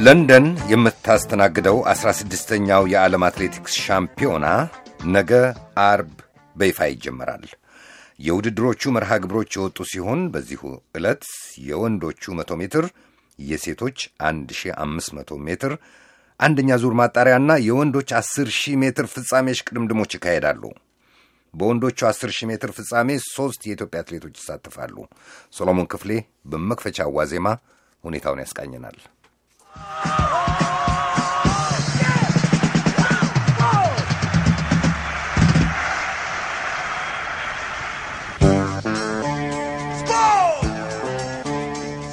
ለንደን የምታስተናግደው 16ኛው የዓለም አትሌቲክስ ሻምፒዮና ነገ አርብ በይፋ ይጀመራል። የውድድሮቹ መርሃ ግብሮች የወጡ ሲሆን በዚሁ ዕለት የወንዶቹ 100 ሜትር፣ የሴቶች 1500 ሜትር አንደኛ ዙር ማጣሪያና የወንዶች 10 ሺህ ሜትር ፍጻሜ ሽቅድምድሞች ይካሄዳሉ። በወንዶቹ 10 ሺህ ሜትር ፍጻሜ ሦስት የኢትዮጵያ አትሌቶች ይሳተፋሉ። ሶሎሞን ክፍሌ በመክፈቻው ዋዜማ ሁኔታውን ያስቃኘናል።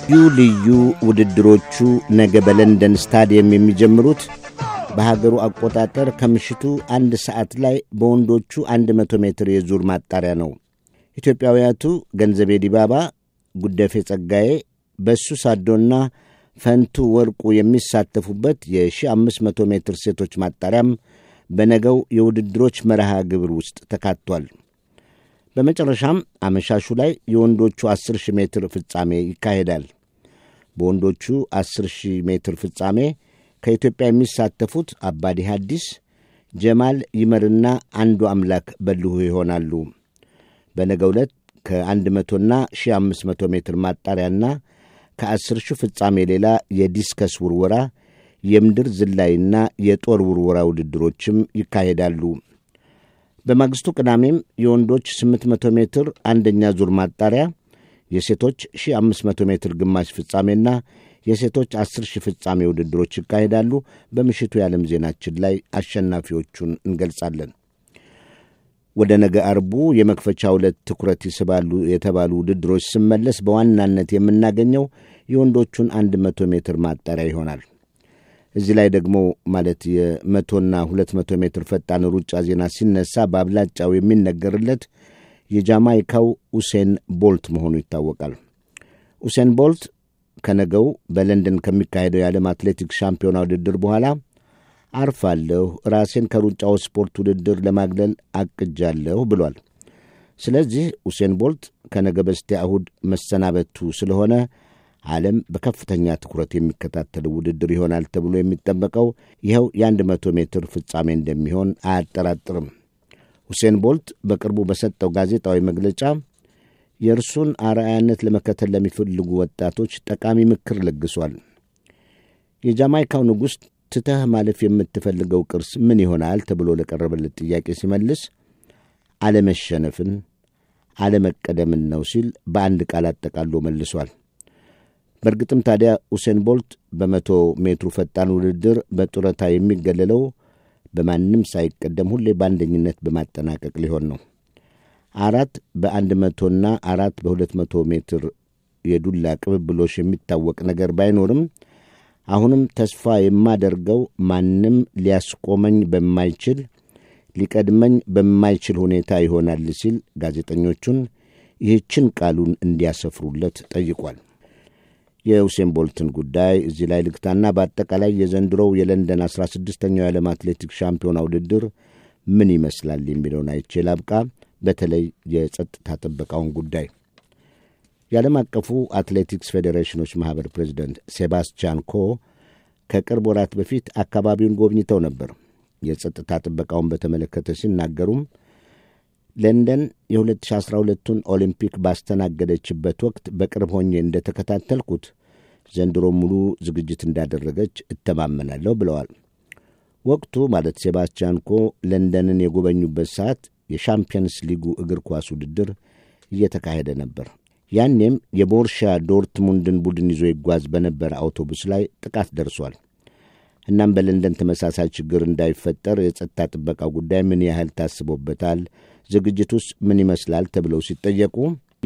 ልዩ ልዩ ውድድሮቹ ነገ በለንደን ስታዲየም የሚጀምሩት በሀገሩ አቆጣጠር ከምሽቱ አንድ ሰዓት ላይ በወንዶቹ 100 ሜትር የዙር ማጣሪያ ነው። ኢትዮጵያውያቱ ገንዘቤ ዲባባ፣ ጉደፌ ጸጋዬ፣ በሱ ሳዶና ፈንቱ ወርቁ የሚሳተፉበት የ1500 ሜትር ሴቶች ማጣሪያም በነገው የውድድሮች መርሃ ግብር ውስጥ ተካቷል። በመጨረሻም አመሻሹ ላይ የወንዶቹ 10 ሺህ ሜትር ፍጻሜ ይካሄዳል። በወንዶቹ 10 ሺህ ሜትር ፍጻሜ ከኢትዮጵያ የሚሳተፉት አባዲ ሐዲስ፣ ጀማል ይመርና አንዱ አምላክ በልሁ ይሆናሉ። በነገው ዕለት ከ100ና 1500 ሜትር ማጣሪያና ከ10 ሺህ ፍጻሜ ሌላ የዲስከስ ውርወራ፣ የምድር ዝላይና የጦር ውርወራ ውድድሮችም ይካሄዳሉ። በማግስቱ ቅዳሜም የወንዶች 800 ሜትር አንደኛ ዙር ማጣሪያ፣ የሴቶች 1500 ሜትር ግማሽ ፍጻሜና የሴቶች 10 ሺህ ፍጻሜ ውድድሮች ይካሄዳሉ። በምሽቱ የዓለም ዜናችን ላይ አሸናፊዎቹን እንገልጻለን። ወደ ነገ አርቡ የመክፈቻ ዕለት ትኩረት ይስባሉ የተባሉ ውድድሮች ስመለስ በዋናነት የምናገኘው የወንዶቹን 100 ሜትር ማጣሪያ ይሆናል። እዚህ ላይ ደግሞ ማለት የመቶና ሁለት መቶ ሜትር ፈጣን ሩጫ ዜና ሲነሳ በአብላጫው የሚነገርለት የጃማይካው ኡሴን ቦልት መሆኑ ይታወቃል። ኡሴን ቦልት ከነገው በለንደን ከሚካሄደው የዓለም አትሌቲክስ ሻምፒዮና ውድድር በኋላ አርፋለሁ፣ ራሴን ከሩጫው ስፖርት ውድድር ለማግለል አቅጃለሁ ብሏል። ስለዚህ ኡሴን ቦልት ከነገ በስቲያ እሁድ መሰናበቱ ስለሆነ ዓለም በከፍተኛ ትኩረት የሚከታተለው ውድድር ይሆናል ተብሎ የሚጠበቀው ይኸው የአንድ መቶ ሜትር ፍጻሜ እንደሚሆን አያጠራጥርም። ሁሴን ቦልት በቅርቡ በሰጠው ጋዜጣዊ መግለጫ የእርሱን አርአያነት ለመከተል ለሚፈልጉ ወጣቶች ጠቃሚ ምክር ለግሷል። የጃማይካው ንጉሥ ትተህ ማለፍ የምትፈልገው ቅርስ ምን ይሆናል ተብሎ ለቀረበለት ጥያቄ ሲመልስ አለመሸነፍን፣ አለመቀደምን ነው ሲል በአንድ ቃል አጠቃሎ መልሷል። በእርግጥም ታዲያ ኡሴን ቦልት በመቶ ሜትሩ ፈጣን ውድድር በጡረታ የሚገለለው በማንም ሳይቀደም ሁሌ በአንደኝነት በማጠናቀቅ ሊሆን ነው። አራት በአንድ መቶና አራት በሁለት መቶ ሜትር የዱላ ቅብብሎሽ የሚታወቅ ነገር ባይኖርም አሁንም ተስፋ የማደርገው ማንም ሊያስቆመኝ በማይችል ሊቀድመኝ በማይችል ሁኔታ ይሆናል ሲል ጋዜጠኞቹን ይህችን ቃሉን እንዲያሰፍሩለት ጠይቋል። የሁሴን ቦልትን ጉዳይ እዚህ ላይ ልግታና በአጠቃላይ የዘንድሮው የለንደን አስራ ስድስተኛው የዓለም አትሌቲክስ ሻምፒዮና ውድድር ምን ይመስላል የሚለውን አይቼ ላብቃ። በተለይ የጸጥታ ጥበቃውን ጉዳይ የዓለም አቀፉ አትሌቲክስ ፌዴሬሽኖች ማኅበር ፕሬዚደንት ሴባስቲያን ኮ ከቅርብ ወራት በፊት አካባቢውን ጎብኝተው ነበር። የጸጥታ ጥበቃውን በተመለከተ ሲናገሩም ለንደን የ2012ቱን ኦሊምፒክ ባስተናገደችበት ወቅት በቅርብ ሆኜ እንደተከታተልኩት ዘንድሮ ሙሉ ዝግጅት እንዳደረገች እተማመናለሁ ብለዋል። ወቅቱ ማለት ሴባስቲያን ኮ ለንደንን የጎበኙበት ሰዓት የሻምፒየንስ ሊጉ እግር ኳስ ውድድር እየተካሄደ ነበር። ያኔም የቦርሻ ዶርትሙንድን ቡድን ይዞ ይጓዝ በነበረ አውቶቡስ ላይ ጥቃት ደርሷል። እናም በለንደን ተመሳሳይ ችግር እንዳይፈጠር የጸጥታ ጥበቃ ጉዳይ ምን ያህል ታስቦበታል? ዝግጅቱስ ምን ይመስላል? ተብለው ሲጠየቁ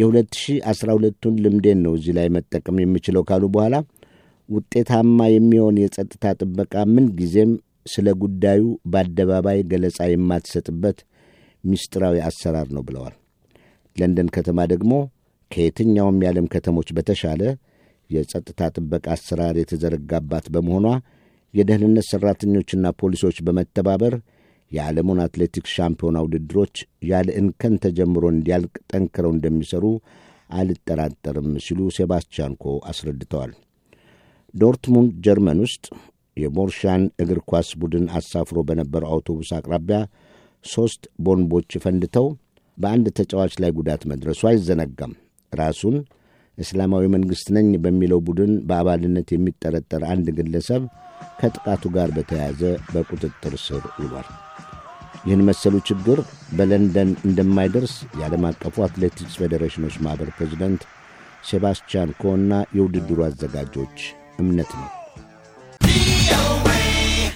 የ2012ቱን ልምዴን ነው እዚህ ላይ መጠቀም የምችለው ካሉ በኋላ ውጤታማ የሚሆን የጸጥታ ጥበቃ ምን ጊዜም ስለ ጉዳዩ በአደባባይ ገለጻ የማትሰጥበት ምስጢራዊ አሰራር ነው ብለዋል። ለንደን ከተማ ደግሞ ከየትኛውም የዓለም ከተሞች በተሻለ የጸጥታ ጥበቃ አሰራር የተዘረጋባት በመሆኗ የደህንነት ሠራተኞችና ፖሊሶች በመተባበር የዓለሙን አትሌቲክስ ሻምፒዮና ውድድሮች ያለ እንከን ተጀምሮ እንዲያልቅ ጠንክረው እንደሚሠሩ አልጠራጠርም ሲሉ ሴባስቲያን ኮ አስረድተዋል። ዶርትሙንድ ጀርመን ውስጥ የቦርሻን እግር ኳስ ቡድን አሳፍሮ በነበረው አውቶቡስ አቅራቢያ ሦስት ቦምቦች ፈንድተው በአንድ ተጫዋች ላይ ጉዳት መድረሱ አይዘነጋም። ራሱን እስላማዊ መንግሥት ነኝ በሚለው ቡድን በአባልነት የሚጠረጠር አንድ ግለሰብ ከጥቃቱ ጋር በተያያዘ በቁጥጥር ስር ውሏል። ይህን መሰሉ ችግር በለንደን እንደማይደርስ የዓለም አቀፉ አትሌቲክስ ፌዴሬሽኖች ማኅበር ፕሬዚደንት ሴባስቲያን ኮና የውድድሩ አዘጋጆች እምነት ነው።